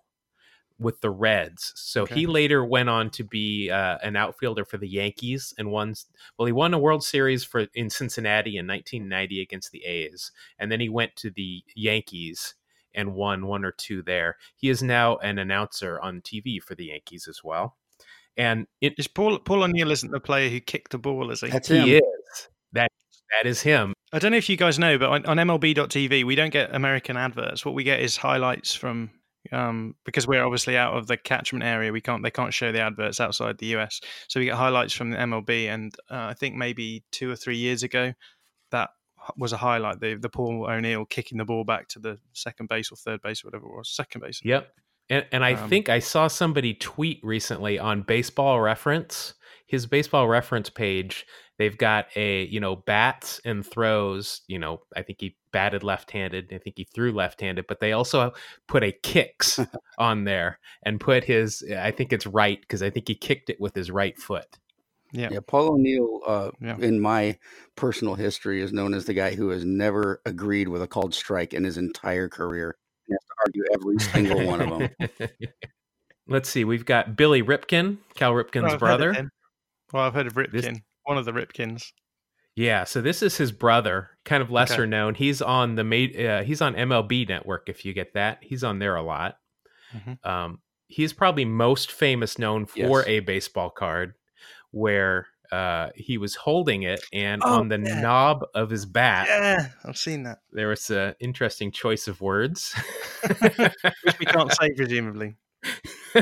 with the Reds. So Okay. he later went on to be uh, an outfielder for the Yankees and won. Well, he won a World Series for in Cincinnati in 1990 against the A's, and then he went to the Yankees and won one or two there. He is now an announcer on TV for the Yankees as well. And it Is Paul Paul O'Neill isn't the player who kicked the ball, is he? That's him. he is that that is him. I don't know if you guys know, but on, on MLB.tv, we don't get American adverts. What we get is highlights from um, because we're obviously out of the catchment area. We can't they can't show the adverts outside the US, so we get highlights from the MLB. And uh, I think maybe two or three years ago, that was a highlight. The the Paul O'Neill kicking the ball back to the second base or third base or whatever it was, second base. Yep. And, and I Um, think I saw somebody tweet recently on Baseball Reference, his Baseball Reference page. They've got a, you know, bats and throws. You know, I think he batted left handed. I think he threw left handed, but they also put a kicks on there and put his, I think it's right because I think he kicked it with his right foot. Yeah. Yeah, Paul O'Neill, uh, Yeah. in my personal history, is known as the guy who has never agreed with a called strike in his entire career. He has to argue every single one of them. Let's see. We've got Billy Ripken, Cal Ripken's I've heard of brother. Well, I've heard of Ripken, This- one of the Ripkens. Yeah, so this is his brother, kind of lesser known. He's on the uh, he's on MLB Network if you get that. He's on there a lot. Mhm. Um, he's probably most famous known for Yes. a baseball card where uh, he was holding it and Oh, on the yeah. knob of his bat Yeah, I've seen that. there was an interesting choice of words. Which we can't say, presumably.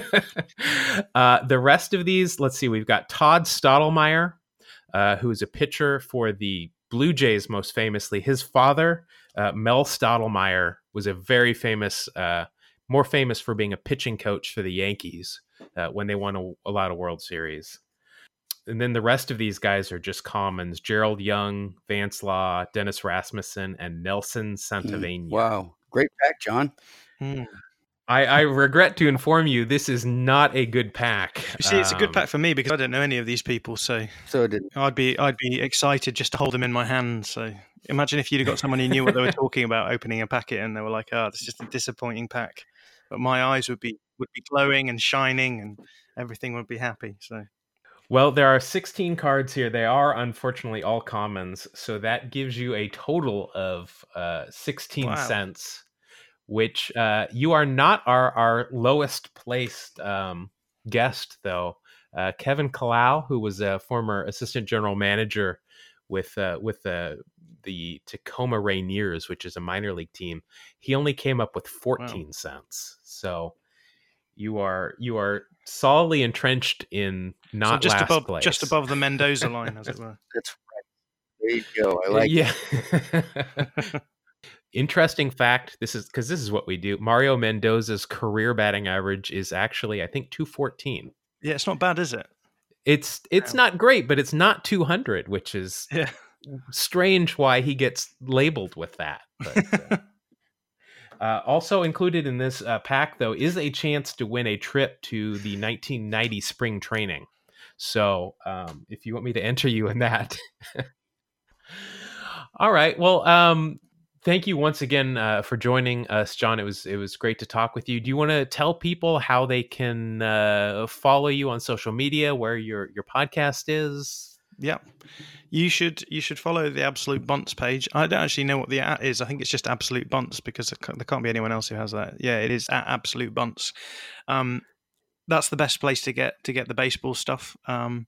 uh, the rest of these, let's see, we've got Todd Stottlemyre, uh, who is a pitcher for the Blue Jays, most famously. His father, uh, Mel Stottlemyre, was a very famous, uh, more famous for being a pitching coach for the Yankees uh, when they won a, a lot of World Series. And then the rest of these guys are just commons Gerald Young, Vance Law, Dennis Rasmussen, and Nelson Santovenia. Mm, Wow, great pack, John. Hmm. I, I regret to inform you, this is not a good pack. You see, it's a good Um, pack for me because I don't know any of these people, so So did I'd be I'd be excited just to hold them in my hand. So imagine if you'd have got someone who knew what they were talking about opening a packet and they were like, "Oh, this is just a disappointing pack," but my eyes would be would be glowing and shining, and everything would be happy. So Well, there are 16 cards here. They are unfortunately all commons. So that gives you a total of uh, 16 Wow. cents, which uh, you are not our, our lowest placed um, guest, though. Uh, Kevin Kalau, who was a former assistant general manager with uh, with uh, the Tacoma Rainiers, which is a minor league team, he only came up with 14 cents. So you are you are solidly entrenched in not so just last above place. just above the Mendoza line, as it were. that's right. There you go. I like. yeah. Interesting fact. This is because this is what we do. Mario Mendoza's career batting average is actually, I think, two fourteen. Yeah, it's not bad, is it? It's it's not great, but it's not two hundred, which is Yeah. strange. Why he gets labeled with that. But, uh, uh, also included in this uh, pack, though, is a chance to win a trip to the 1990 spring training. So um, if you want me to enter you in that. All right. Well, um, thank you once again uh, for joining us, John. It was it was great to talk with you. Do you want to tell people how they can uh, follow you on social media, where your your podcast is? Yeah, you should you should follow the Absolute Bunts page. I don't actually know what the at is. I think it's just Absolute Bunts because there can't be anyone else who has that. Yeah, it is at Absolute Bunts. Um, that's the best place to get to get the baseball stuff. Um,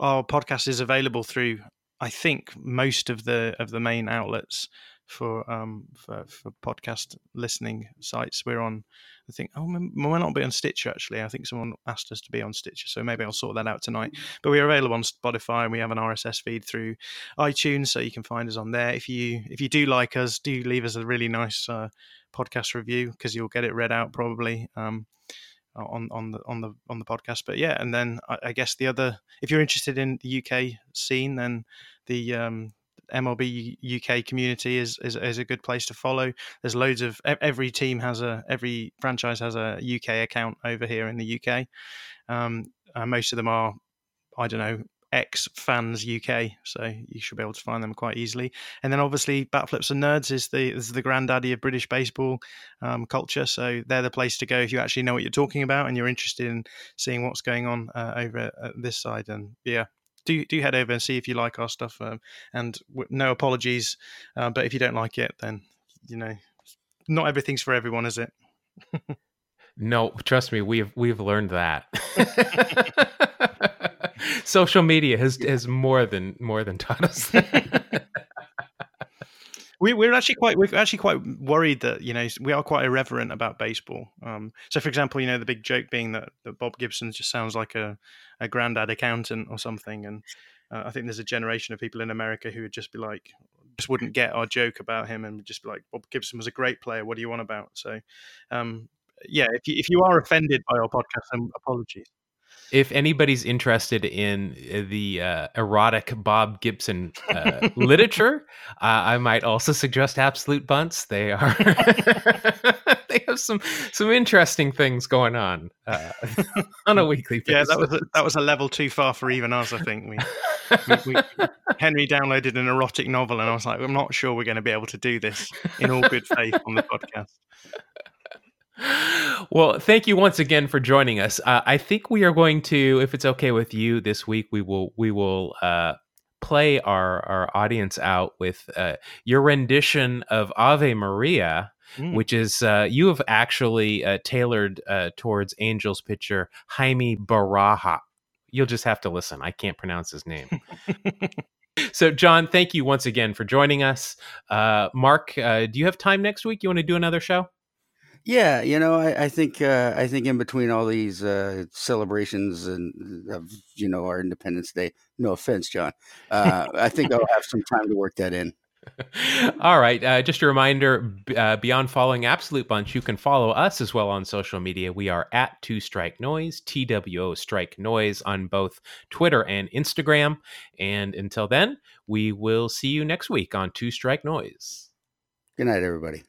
our podcast is available through, I think, most of the of the main outlets for um for, for podcast listening sites. We're on, I think, oh, we might not be on Stitcher actually. I think someone asked us to be on Stitcher, so maybe I'll sort that out tonight. But we are available on Spotify, and we have an RSS feed through iTunes, so you can find us on there. If you if you do like us, do leave us a really nice uh, podcast review because you'll get it read out probably. Um, on on the on the on the podcast. But yeah, and then I, I, guess the other, if you're interested in the UK scene, then the um, MLB UK community is, is, is a good place to follow. There's loads of every team has a every franchise has a UK account over here in the UK. Um, most of them are I don't know X fans UK, so you should be able to find them quite easily. And then obviously Bat Flips and Nerds is the is the granddaddy of British baseball um, culture, so they're the place to go if you actually know what you're talking about and you're interested in seeing what's going on uh, over at this side. And yeah, do do head over and see if you like our stuff. Um, and w- no apologies, uh, but if you don't like it, then you know, not everything's for everyone, is it? no, trust me, we've we've learned that. Social media has has more than more than taught us. We, we're actually quite we're actually quite worried that you know we are quite irreverent about baseball. Um, so, for example, you know the big joke being that, that Bob Gibson just sounds like a, a granddad accountant or something, and uh, I think there's a generation of people in America who would just be like, just wouldn't get our joke about him, and would just be like, Bob Gibson was a great player. What do you want about? So, um, yeah, if you, if you are offended by our podcast, then apologies if anybody's interested in uh, the uh, erotic Bob Gibson uh, literature, uh, I might also suggest Absolute Bunts. They are they have some some interesting things going on uh, on a weekly basis. Yeah, that was a, that was a level too far for even us. I think we, we, we, Henry downloaded an erotic novel, and I was like, I'm not sure we're going to be able to do this in all good faith on the podcast well, thank you once again for joining us. Uh, I think we are going to, if it's okay with you, this week we will we will uh, play our our audience out with uh, your rendition of Ave Maria, mm. which is uh, you have actually uh, tailored uh, towards Angels pitcher Jaime Baraja. You'll just have to listen. I can't pronounce his name. so, John, thank you once again for joining us. Mark, do you have time next week? You want to do another show? Yeah, you know, I, I think uh, I think in between all these uh, celebrations and of you know our Independence Day, no offense, John, uh, I think I'll have some time to work that in. All right. Uh, just a reminder uh, beyond following Absolute Bunts, you can follow us as well on social media. We are at Two Strike Noise, TWO Strike Noise on both Twitter and Instagram. And until then, we will see you next week on Two Strike Noise. Good night, everybody.